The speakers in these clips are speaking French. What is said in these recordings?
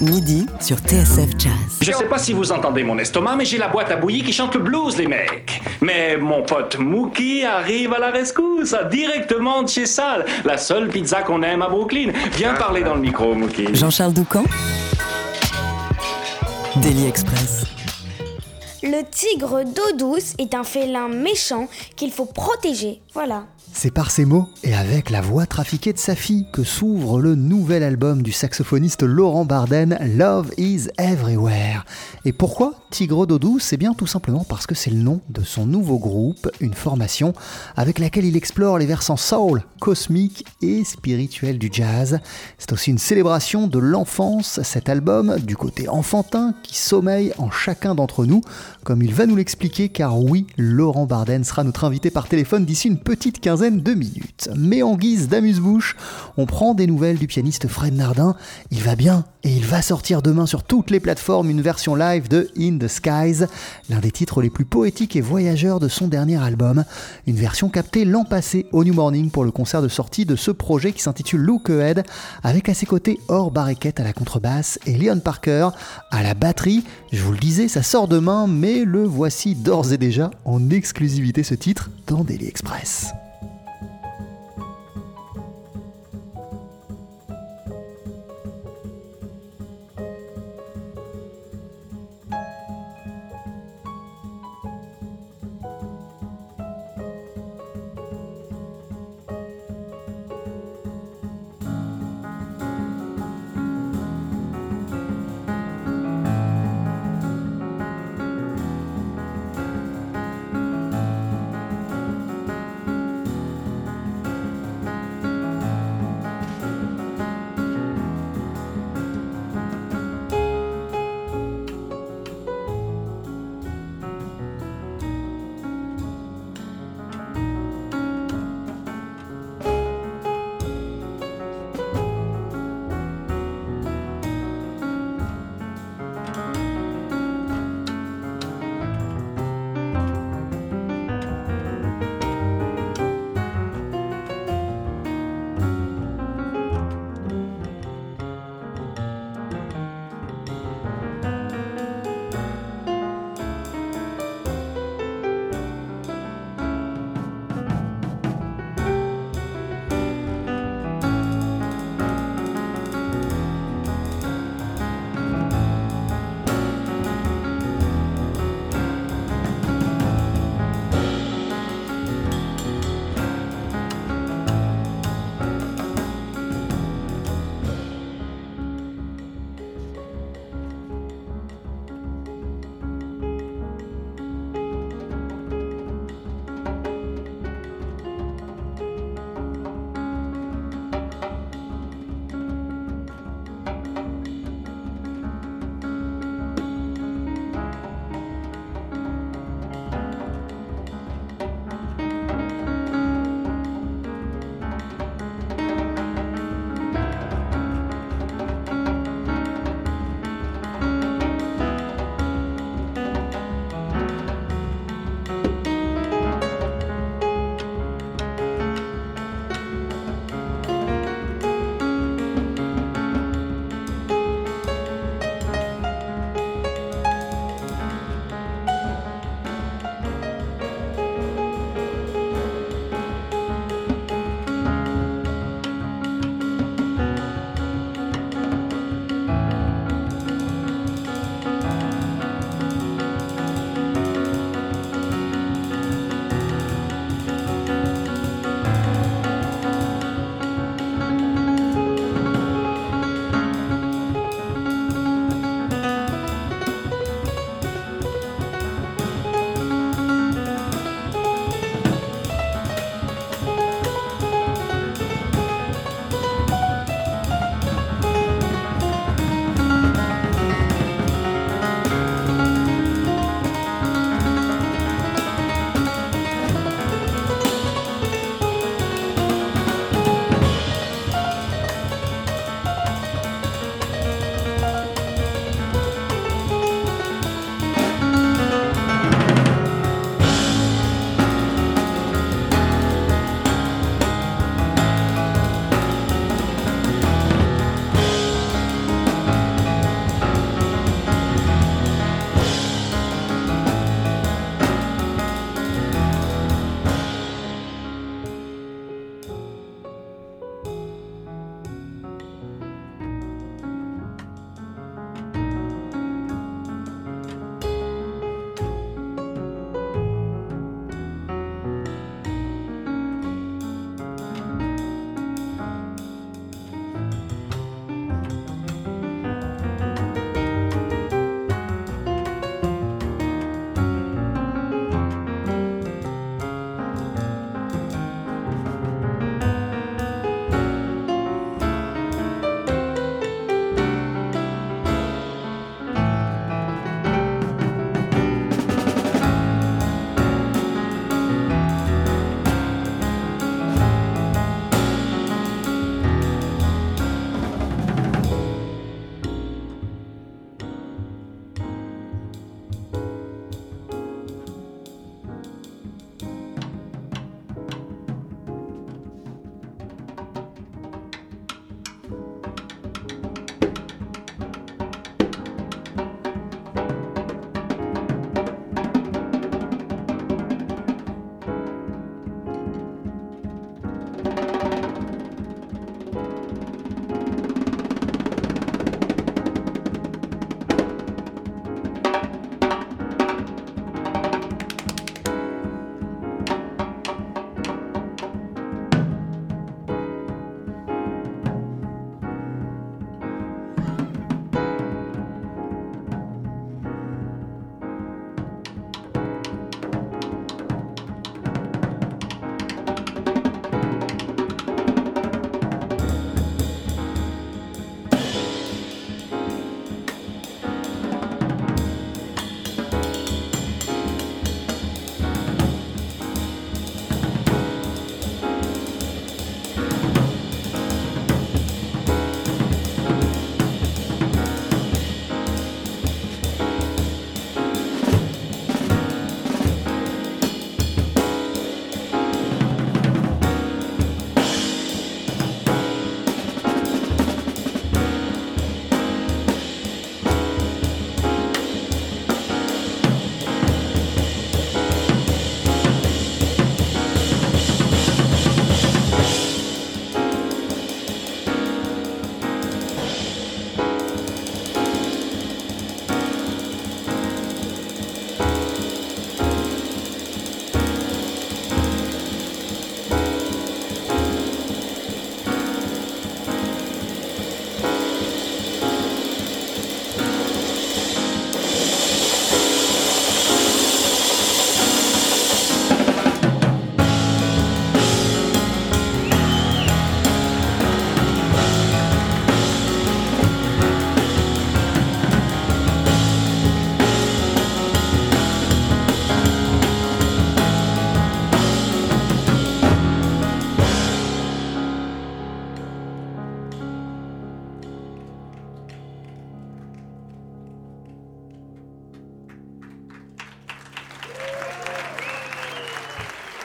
Midi sur TSF Jazz. Je sais pas si vous entendez mon estomac, mais j'ai la boîte à bouillie qui chante le blues, les mecs. Mais mon pote Mookie arrive à la rescousse, directement de chez Sal, la seule pizza qu'on aime à Brooklyn. Viens parler dans le micro, Mookie. Jean-Charles Doucan Daily Express. Le tigre d'eau douce est un félin méchant qu'il faut protéger. Voilà. C'est par ces mots et avec la voix trafiquée de sa fille que s'ouvre le nouvel album du saxophoniste Laurent Barden, Love is Everywhere. Et pourquoi Tigre d'eau douce Eh bien tout simplement parce que c'est le nom de son nouveau groupe, une formation avec laquelle il explore les versants soul, cosmique et spirituel du jazz. C'est aussi une célébration de l'enfance, cet album, du côté enfantin qui sommeille en chacun d'entre nous, comme il va nous l'expliquer car oui, Laurent Barden sera notre invité par téléphone d'ici une petite quinzaine de minutes. Mais en guise d'amuse-bouche, on prend des nouvelles du pianiste Fred Nardin. Il va bien et il va sortir demain sur toutes les plateformes une version live de In the Skies, l'un des titres les plus poétiques et voyageurs de son dernier album. Une version captée l'an passé au New Morning pour le concert de sortie de ce projet qui s'intitule Look Ahead, avec à ses côtés Or Barriquette à la contrebasse et Leon Parker à la batterie. Je vous le disais, ça sort demain, mais le voici d'ores et déjà en exclusivité ce titre dans Daily Express.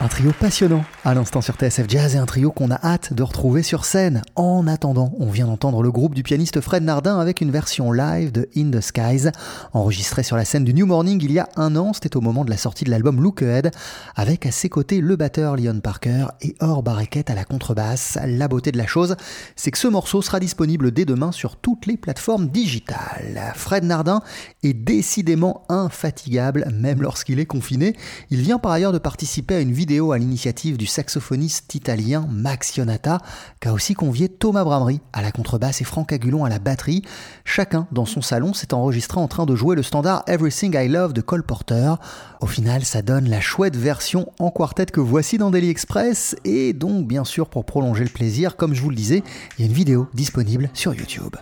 Trio passionnant à l'instant sur TSF Jazz et un trio qu'on a hâte de retrouver sur scène. En attendant, on vient d'entendre le groupe du pianiste Fred Nardin avec une version live de In the Skies, enregistrée sur la scène du New Morning il y a un an, c'était au moment de la sortie de l'album Look Ahead, avec à ses côtés le batteur Leon Parker et Or Barreket à la contrebasse. La beauté de la chose, c'est que ce morceau sera disponible dès demain sur toutes les plateformes digitales. Fred Nardin est décidément infatigable, même lorsqu'il est confiné. Il vient par ailleurs de participer à une vidéo à l'initiative du saxophoniste italien Max Ionata, qu'a aussi convié Thomas Bramery à la contrebasse et Franck Agulon à la batterie. Chacun dans son salon s'est enregistré en train de jouer le standard Everything I Love de Cole Porter. Au final, ça donne la chouette version en quartet que voici dans Daily Express et donc bien sûr pour prolonger le plaisir, comme je vous le disais, il y a une vidéo disponible sur YouTube.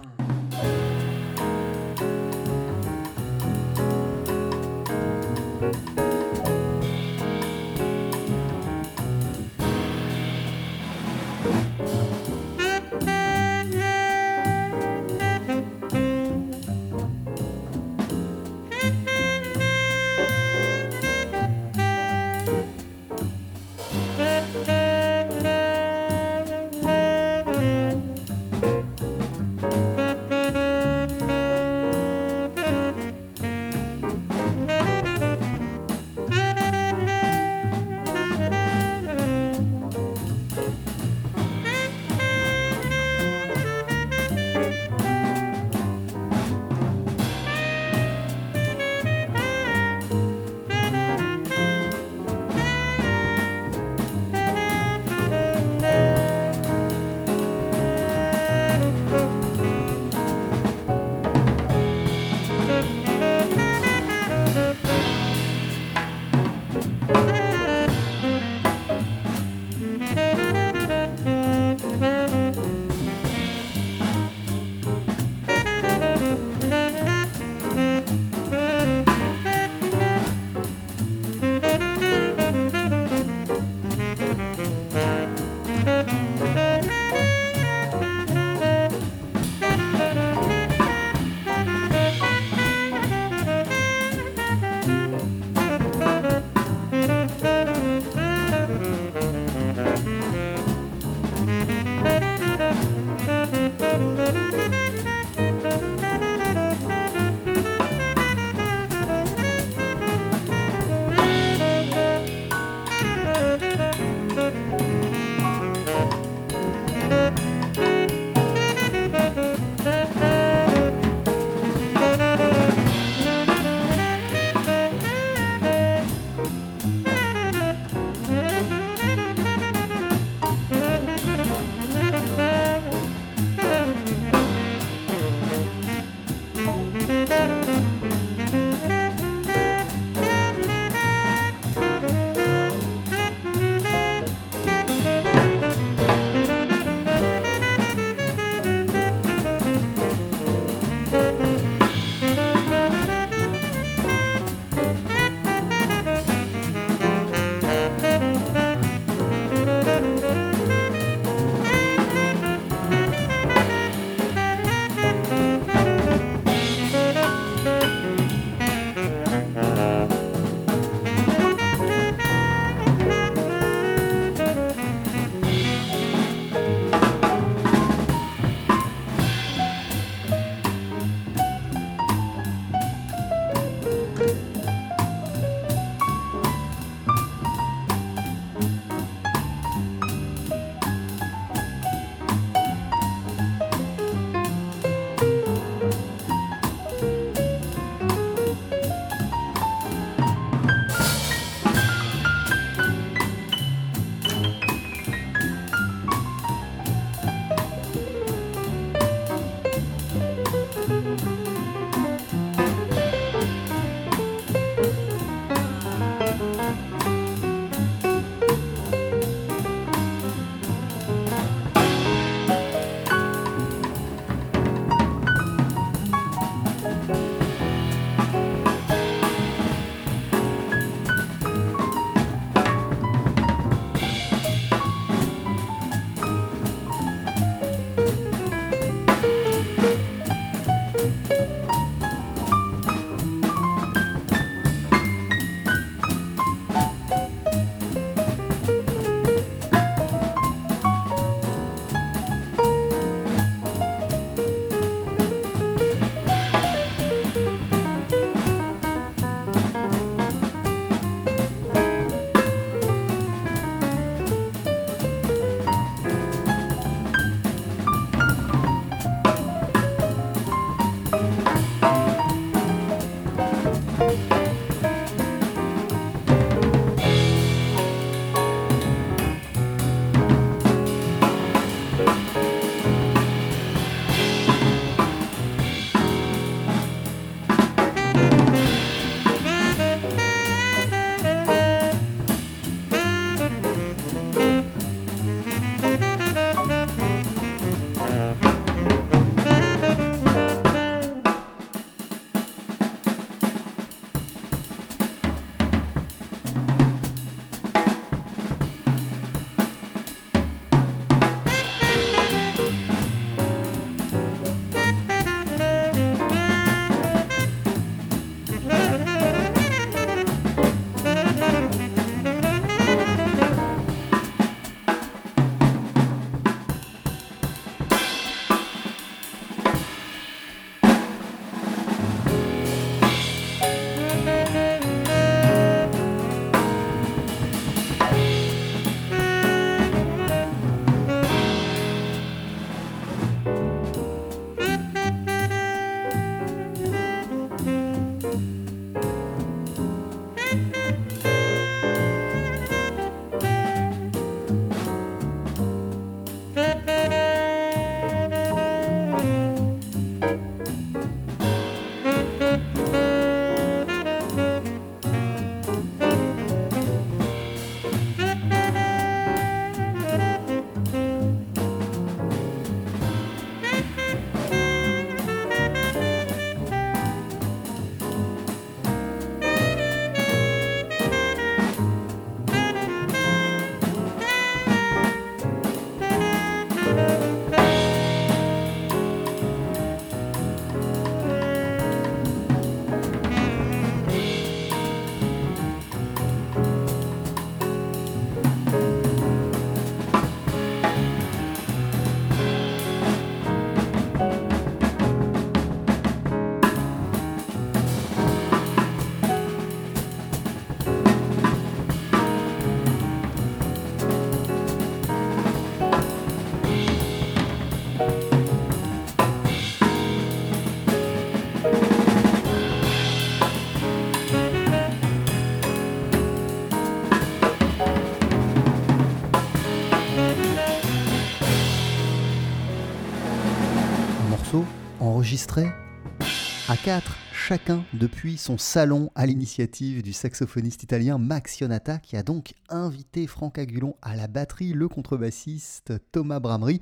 À quatre, chacun depuis son salon à l'initiative du saxophoniste italien Max Ionata qui a donc invité Franck Agulon à la batterie, le contrebassiste Thomas Bramery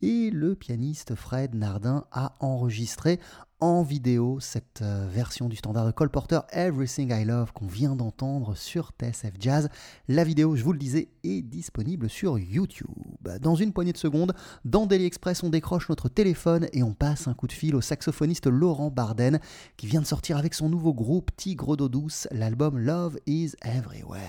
et le pianiste Fred Nardin a enregistré en vidéo cette euh, version du standard de Cole Porter Everything I Love qu'on vient d'entendre sur TSF Jazz. La vidéo, je vous le disais, est disponible sur YouTube. Dans une poignée de secondes, dans Daily Express, on décroche notre téléphone et on passe un coup de fil au saxophoniste Laurent Barden qui vient de sortir avec son nouveau groupe Tigre d'eau douce l'album Love is Everywhere.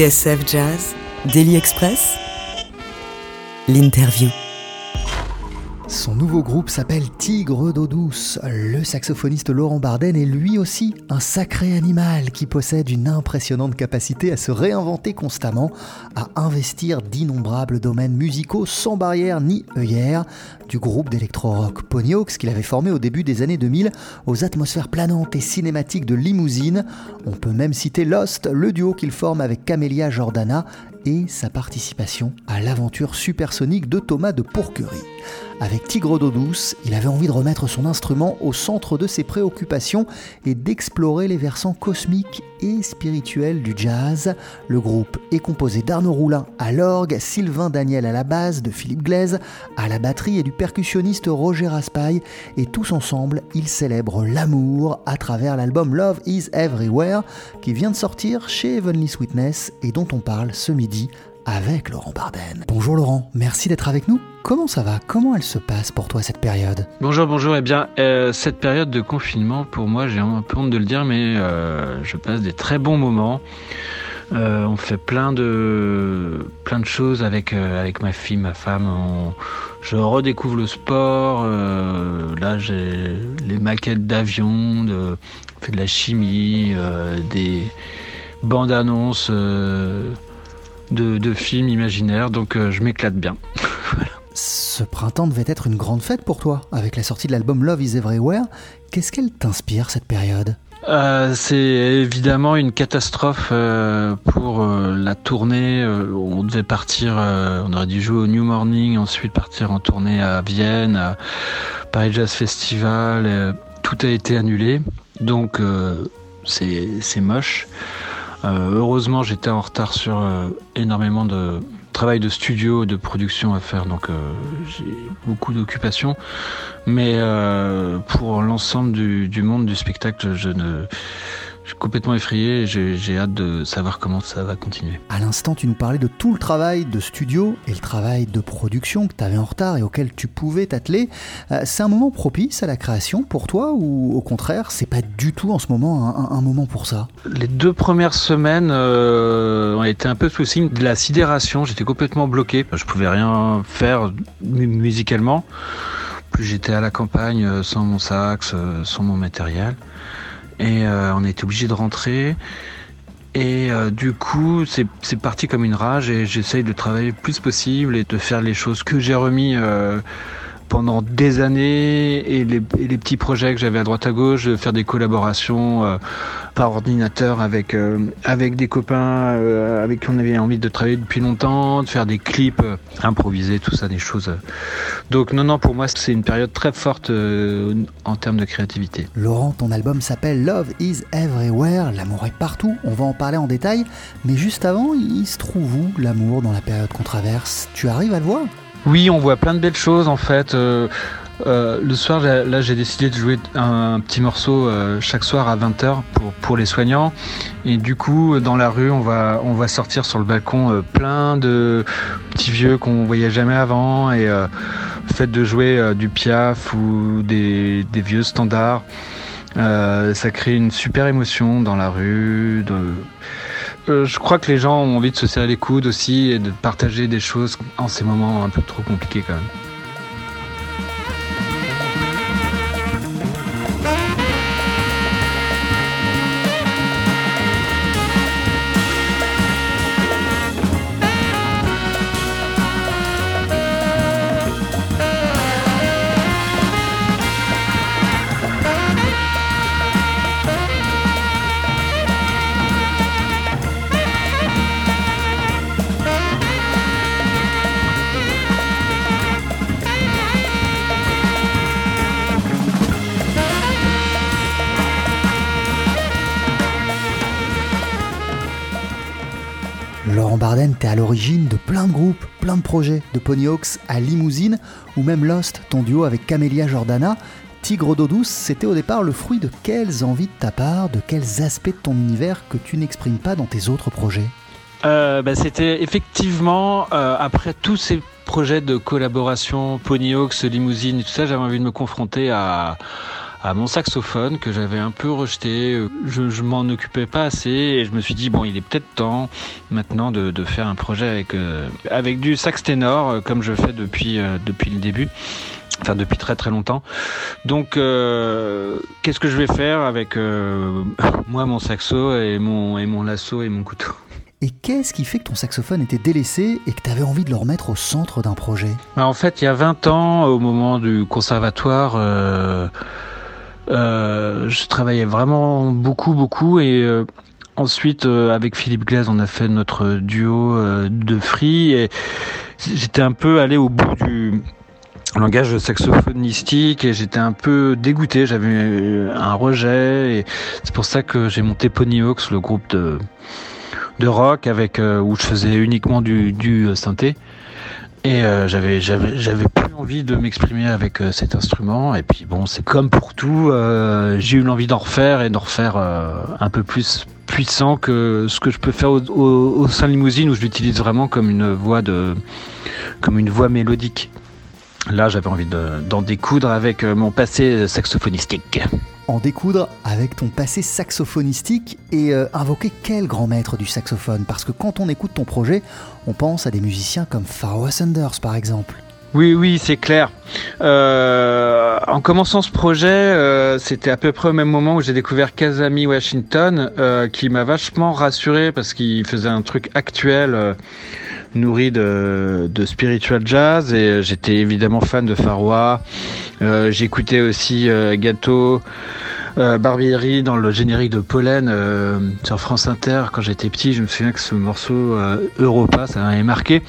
TSF Jazz, Daily Express, l'interview. Groupe s'appelle Tigre d'eau douce. Le saxophoniste Laurent Barden est lui aussi un sacré animal qui possède une impressionnante capacité à se réinventer constamment, à investir d'innombrables domaines musicaux sans barrière ni œillère, du groupe d'électro-rock Ponyhawks qu'il avait formé au début des années 2000 aux atmosphères planantes et cinématiques de limousine. On peut même citer Lost, le duo qu'il forme avec Camélia Jordana et sa participation à l'aventure supersonique de Thomas de Pourquerie. Avec Tigre d'eau douce, il avait envie de remettre son instrument au centre de ses préoccupations et d'explorer les versants cosmiques et spirituels du jazz. Le groupe est composé d'Arnaud Roulin à l'orgue, Sylvain Daniel à la basse, de Philippe Glaise à la batterie et du percussionniste Roger Raspail. Et tous ensemble, ils célèbrent l'amour à travers l'album Love is Everywhere qui vient de sortir chez Heavenly Sweetness et dont on parle ce midi avec Laurent Barden. Bonjour Laurent, merci d'être avec nous. Comment ça va? Comment elle se passe pour toi cette période? Bonjour, bonjour. Eh bien, euh, cette période de confinement, pour moi, j'ai un peu honte de le dire, mais euh, je passe des très bons moments. Euh, on fait plein de plein de choses avec avec ma fille, ma femme. je redécouvre le sport. là, j'ai les maquettes d'avions, on fait de la chimie, des bandes annonces de, films imaginaires, donc euh, je m'éclate bien. Ce printemps devait être une grande fête pour toi, avec la sortie de l'album Love is Everywhere. Qu'est-ce qu'elle t'inspire cette période? Euh, c'est évidemment une catastrophe euh, pour la tournée. on devait partir, on aurait dû jouer au New Morning, ensuite partir en tournée à Vienne, à Paris Jazz Festival. tout a été annulé, donc c'est moche. Euh, heureusement, j'étais en retard sur euh, énormément de travail de studio, de production à faire, donc euh, j'ai beaucoup d'occupations. Mais pour l'ensemble du, du, monde du spectacle, je ne suis complètement effrayé et j'ai hâte de savoir comment ça va continuer. À l'instant, tu nous parlais de tout le travail de studio et le travail de production que tu avais en retard et auquel tu pouvais t'atteler. Euh, c'est un moment propice à la création pour toi ou au contraire, c'est pas du tout en ce moment un, moment pour ça? Les deux premières semaines euh, ont été un peu sous signe de la sidération. J'étais complètement bloqué. Je pouvais rien faire musicalement. Plus j'étais à la campagne euh, sans mon sax, sans mon matériel. Et euh, on été obligé de rentrer. Et euh, du coup, c'est parti comme une rage et j'essaye de travailler le plus possible et de faire les choses que j'ai remis euh, pendant des années et les, petits projets que j'avais à droite à gauche, faire des collaborations euh, par ordinateur avec euh, avec des copains euh, avec qui on avait envie de travailler depuis longtemps, de faire des clips improvisés, tout ça, des choses. Donc non, non, pour moi c'est une période très forte en termes de créativité. Laurent, ton album s'appelle Love is Everywhere, l'amour est partout, on va en parler en détail, mais juste avant, il se trouve où l'amour dans la période qu'on traverse? Tu arrives à le voir? Oui, on voit plein de belles choses en fait. Euh, euh, le soir, là, j'ai décidé de jouer un, petit morceau euh, chaque soir à 20h pour, pour les soignants. Et du coup, dans la rue, on va, on va sortir sur le balcon plein de petits vieux qu'on voyait jamais avant. Et le fait de jouer du piaf ou des, des vieux standards, ça crée une super émotion dans la rue. De, euh, je crois que les gens ont envie de se serrer les coudes aussi et de partager des choses en ces moments un peu trop compliqués quand même. À l'origine de plein de groupes, plein de projets, de Ponyhawks à Limousine, ou même Lost, ton duo avec Camélia Jordana. Tigre d'eau douce, c'était au départ le fruit de quelles envies de ta part, de quels aspects de ton univers que tu n'exprimes pas dans tes autres projets? Euh, bah, C'était effectivement, euh, après tous ces projets de collaboration, Ponyhawks, Limousine tout ça, j'avais envie de me confronter à, à mon saxophone que j'avais un peu rejeté. Je, je m'en occupais pas assez et je me suis dit bon, il est peut-être temps maintenant de, de, faire un projet avec euh, avec du sax ténor euh, comme je fais depuis euh, depuis le début. Enfin, depuis très très longtemps. Donc, euh, qu'est-ce que je vais faire avec euh, moi, mon saxo et mon, et mon lasso et mon couteau? Et qu'est-ce qui fait que ton saxophone était délaissé et que tu avais envie de le remettre au centre d'un projet? Bah, En fait, il y a 20 ans, au moment du conservatoire, euh, je travaillais vraiment beaucoup, beaucoup et euh, ensuite, avec Philippe Glaise, on a fait notre duo de free et j'étais un peu allé au bout du langage saxophonistique et j'étais un peu dégoûté, j'avais un rejet et c'est pour ça que j'ai monté Ponyhawks, le groupe de, de rock avec euh, où je faisais uniquement du, du synthé et euh, j'avais j'avais j'avais plus envie de m'exprimer avec euh, cet instrument et puis bon c'est comme pour tout j'ai eu l'envie d'en refaire et d'en refaire un peu plus puissant que ce que je peux faire au, au, au sein de limousine où je l'utilise vraiment comme une voix de comme une voix mélodique. Là, j'avais envie d'en de, découdre avec euh, mon passé saxophonistique. En découdre avec ton passé saxophonistique et euh, invoquer quel grand maître du saxophone? Parce que quand on écoute ton projet, on pense à des musiciens comme Pharoah Sanders par exemple. Oui, oui, c'est clair. Euh, en commençant ce projet, euh, c'était à peu près au même moment où j'ai découvert Kazami Washington, qui m'a vachement rassuré parce qu'il faisait un truc actuel, nourri de, de, spiritual jazz, et j'étais évidemment fan de Faroua. Euh, J'écoutais aussi Gâteau. Euh, Barbieri dans le générique de Pollen euh, sur France Inter quand j'étais petit je me souviens que ce morceau euh, Europa ça m'avait marqué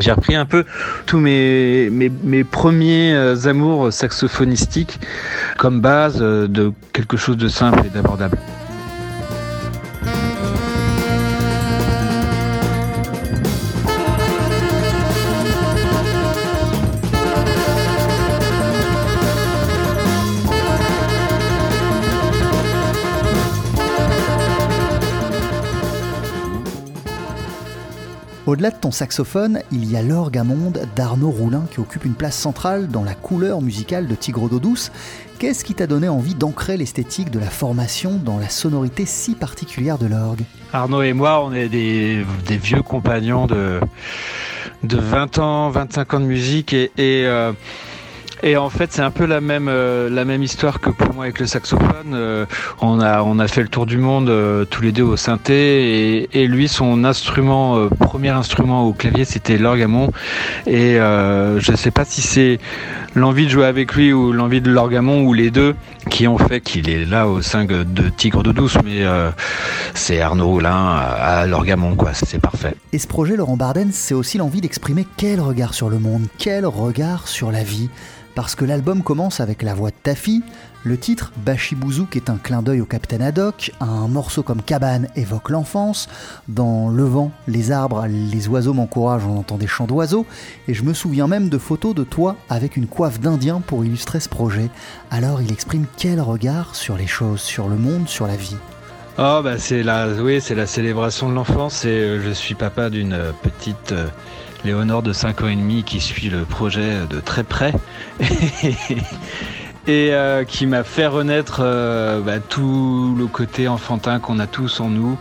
j'ai repris un peu tous mes, mes, mes premiers amours saxophonistiques comme base de quelque chose de simple et d'abordable. Au-delà de ton saxophone, il y a l'orgue à monde d'Arnaud Roulin qui occupe une place centrale dans la couleur musicale de Tigre d'eau douce. Qu'est-ce qui t'a donné envie d'ancrer l'esthétique de la formation dans la sonorité si particulière de l'orgue? Arnaud et moi, on est des, vieux compagnons de, de 20 ans, 25 ans de musique et, et euh, et en fait, c'est un peu la même euh, la même histoire que pour moi avec le saxophone. Euh, on a on a fait le tour du monde euh, tous les deux au synthé et, lui son instrument premier instrument au clavier c'était l'orgamon et je sais pas si c'est l'envie de jouer avec lui ou l'envie de l'orgamon ou les deux qui ont fait qu'il est là au sein de Tigre de Douce mais c'est Arnaud Roulin à, à l'orgamon quoi, c'est parfait. Et ce projet Laurent Barden, c'est aussi l'envie d'exprimer quel regard sur le monde, quel regard sur la vie parce que l'album commence avec la voix de Taffy, le titre Bachibouzouk est un clin d'œil au Capitaine Haddock, un morceau comme Cabane évoque l'enfance, dans Le vent, les arbres, les oiseaux m'encouragent, on entend des chants d'oiseaux, et je me souviens même de photos de toi avec une coiffe d'Indien pour illustrer ce projet. Alors il exprime quel regard sur les choses, sur le monde, sur la vie? Oh bah c'est la, oui, c'est la célébration de l'enfance et euh, je suis papa d'une petite... Euh Léonore de 5 ans et demi qui suit le projet de très près et euh, qui m'a fait renaître euh, bah, tout le côté enfantin qu'on a tous en nous,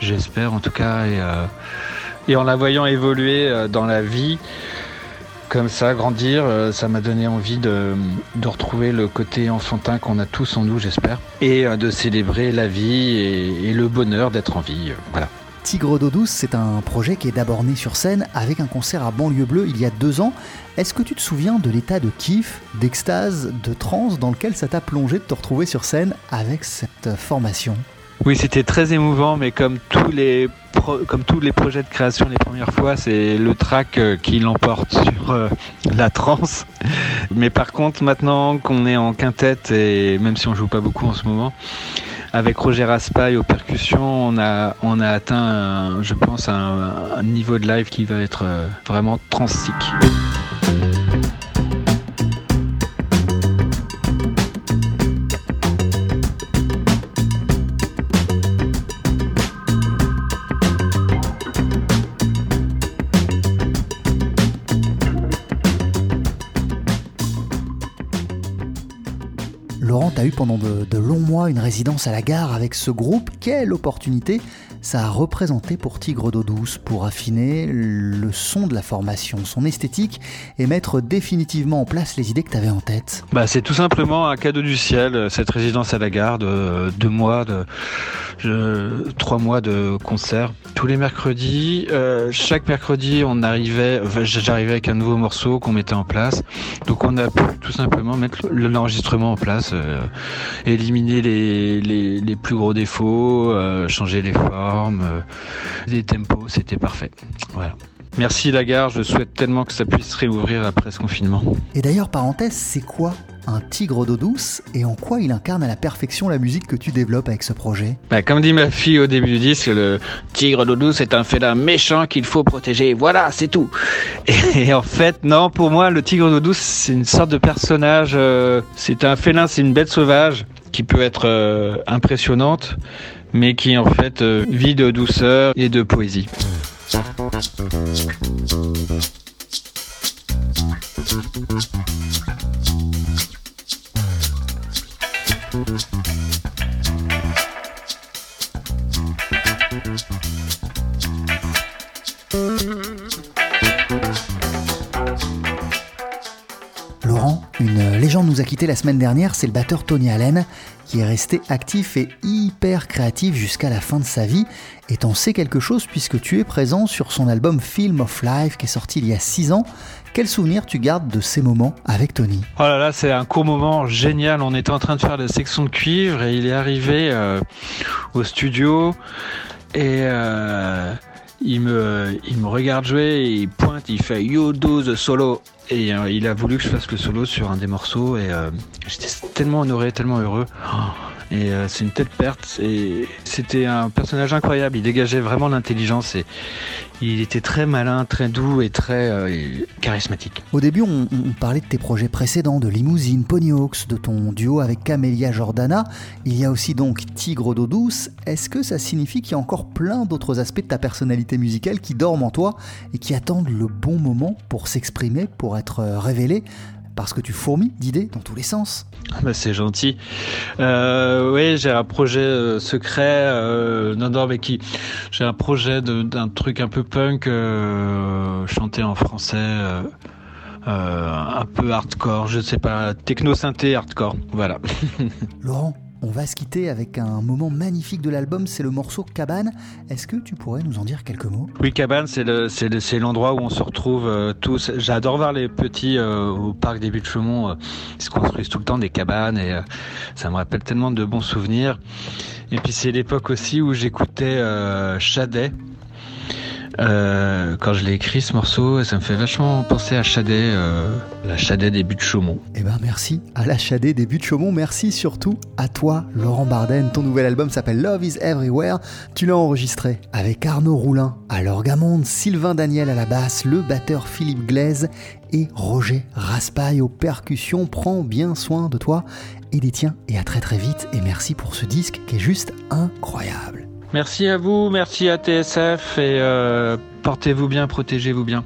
j'espère en tout cas, et, euh, en la voyant évoluer dans la vie, comme ça, grandir, ça m'a donné envie de, de, retrouver le côté enfantin qu'on a tous en nous, j'espère, et de célébrer la vie et, et le bonheur d'être en vie. voilà. Tigre d'eau douce, c'est un projet qui est d'abord né sur scène avec un concert à Banlieue Bleue il y a deux ans. Est-ce que tu te souviens de l'état de kiff, d'extase, de transe dans lequel ça t'a plongé de te retrouver sur scène avec cette formation? Oui, c'était très émouvant, mais comme tous les projets de création les premières fois, c'est le track qui l'emporte sur euh, la transe. Mais par contre, maintenant qu'on est en quintette et même si on joue pas beaucoup en ce moment, avec Roger Raspail aux percussions, on a, atteint, un, je pense, un, un, niveau de live qui va être vraiment transique. Pendant de, de longs mois une résidence à la gare avec ce groupe. Quelle opportunité ça a représenté pour Tigre d'eau douce pour affiner le son de la formation, son esthétique et mettre définitivement en place les idées que tu avais en tête bah, C'est tout simplement un cadeau du ciel, cette résidence à la gare de deux mois, de, trois mois de concert. Tous les mercredis, euh, chaque mercredi, on arrivait, j'arrivais avec un nouveau morceau qu'on mettait en place. Donc on a pu tout simplement mettre l'enregistrement en place, euh, éliminer les, plus gros défauts, euh, changer les formes euh, les tempos, c'était parfait. Voilà. Merci Lagarde, je souhaite tellement que ça puisse réouvrir après ce confinement. Et d'ailleurs, parenthèse, c'est quoi un tigre d'eau douce et en quoi il incarne à la perfection la musique que tu développes avec ce projet? Bah, Comme dit ma fille au début du disque, le tigre d'eau douce est un félin méchant qu'il faut protéger. Voilà, c'est tout. Et, en fait, non, pour moi, le tigre d'eau douce, c'est une sorte de personnage. Euh, c'est un félin, c'est une bête sauvage qui peut être euh, impressionnante, mais qui en fait euh, vit de douceur et de poésie. Une légende nous a quitté la semaine dernière, c'est le batteur Tony Allen qui est resté actif et hyper créatif jusqu'à la fin de sa vie. Et t'en sais quelque chose puisque tu es présent sur son album Film of Life qui est sorti il y a 6 ans. Quel souvenir tu gardes de ces moments avec Tony? Oh là là, c'est un court moment génial. On était en train de faire la section de cuivre et il est arrivé euh, au studio et euh, il, me, regarde jouer, il pointe, il fait You do the solo. Et euh, il a voulu que je fasse le solo sur un des morceaux et euh, j'étais tellement honoré, tellement heureux. Euh, c'est une telle perte. Et c'était un personnage incroyable. Il dégageait vraiment l'intelligence et il était très malin, très doux et très charismatique. Au début, on, parlait de tes projets précédents, de Limousine, Ponyhawks, de ton duo avec Camélia Jordana. Il y a aussi donc Tigre d'eau douce. Est-ce que ça signifie qu'il y a encore plein d'autres aspects de ta personnalité musicale qui dorment en toi et qui attendent le bon moment pour s'exprimer, pour être révélés parce que tu fourmis d'idées dans tous les sens. Ah bah c'est gentil. Euh, oui, j'ai un projet euh, secret. Euh, non, non, mais qui J'ai un projet d'un truc un peu punk, euh, chanté en français, un peu hardcore, je sais pas, techno synthé hardcore. Voilà. Laurent, on va se quitter avec un moment magnifique de l'album, c'est le morceau Cabane. Est-ce que tu pourrais nous en dire quelques mots? Oui, Cabane, c'est l'endroit où on se retrouve euh, tous. J'adore voir les petits euh, au parc des Buttes-Chaumont. Euh, ils se construisent tout le temps des cabanes et ça me rappelle tellement de bons souvenirs. Et puis c'est l'époque aussi où j'écoutais Chadet. Euh, quand je l'ai écrit ce morceau, ça me fait vachement penser à Chadet, euh, la Chadet des buts de Chaumont. Eh ben merci à la Chadet des buts de Chaumont, merci surtout à toi Laurent Barden. Ton nouvel album s'appelle Love is Everywhere. Tu l'as enregistré avec Arnaud Roulin à l'orgamonde, Sylvain Daniel à la basse, le batteur Philippe Glaise et Roger Raspail aux percussions. Prends bien soin de toi et des tiens et à très très vite et merci pour ce disque qui est juste incroyable. Merci à vous, merci à TSF et euh, portez-vous bien, protégez-vous bien.